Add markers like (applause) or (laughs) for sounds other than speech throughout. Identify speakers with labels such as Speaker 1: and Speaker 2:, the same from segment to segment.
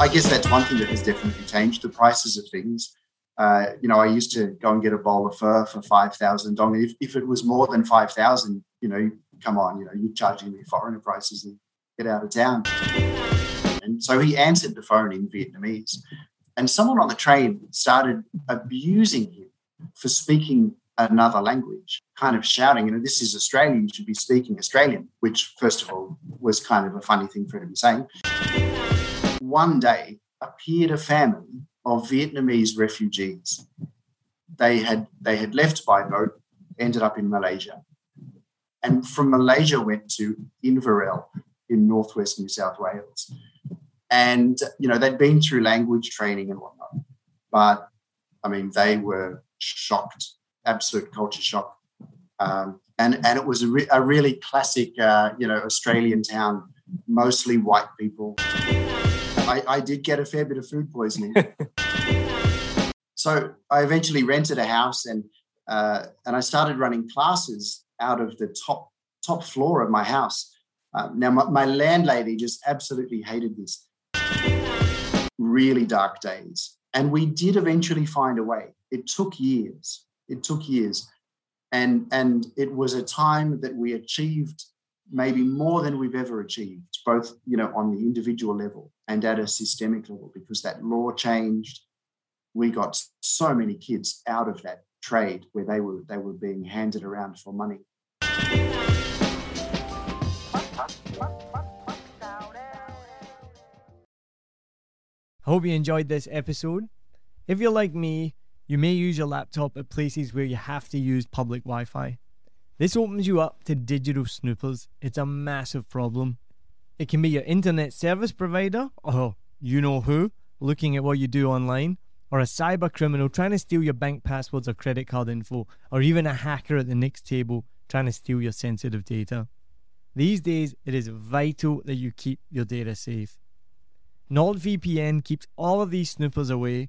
Speaker 1: I guess that's one thing that has definitely changed the prices of things. Uh, you know, I used to go and get a bowl of pho for 5,000 dong. If, if it was more than 5,000, you know, come on, you know, you're charging me foreigner prices and get out of town. And so he answered the phone in Vietnamese. And someone on the train started abusing him for speaking another language, kind of shouting, you know, this is Australian, you should be speaking Australian, which, first of all, was kind of a funny thing for him to be saying. One day appeared a family of Vietnamese refugees. They had they had left by boat, ended up in Malaysia, and from Malaysia went to Inverell in northwest New South Wales. And you know they'd been through language training and whatnot, but I mean they were shocked, absolute culture shock, um, and and it was a, re- a really classic, uh, you know, Australian town, mostly white people. I, I did get a fair bit of food poisoning. (laughs) so I eventually rented a house and uh, and I started running classes out of the top top floor of my house. Um, now my, my landlady just absolutely hated this. Really dark days, and we did eventually find a way. It took years. It took years, and and it was a time that we achieved maybe more than we've ever achieved, both you know on the individual level and at a systemic level, because that law changed. We got so many kids out of that trade where they were they were being handed around for money.
Speaker 2: Hope you enjoyed this episode. If you're like me, you may use your laptop at places where you have to use public Wi Fi. This opens you up to digital snoopers. It's a massive problem. It can be your internet service provider, or you know who, looking at what you do online, or a cyber criminal trying to steal your bank passwords or credit card info, or even a hacker at the next table trying to steal your sensitive data. These days, it is vital that you keep your data safe. NordVPN keeps all of these snoopers away.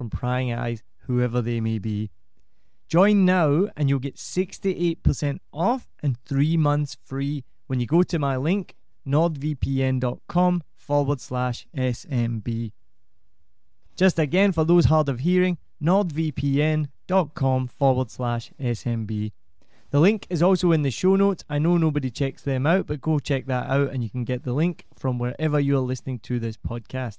Speaker 2: from prying eyes, whoever they may be. Join now, and you'll get 68% off and three months free when you go to my link, nordvpn.com forward slash SMB. Just again, for those hard of hearing, nordvpn.com forward slash SMB. The link is also in the show notes. I know nobody checks them out, but go check that out and you can get the link from wherever you are listening to this podcast.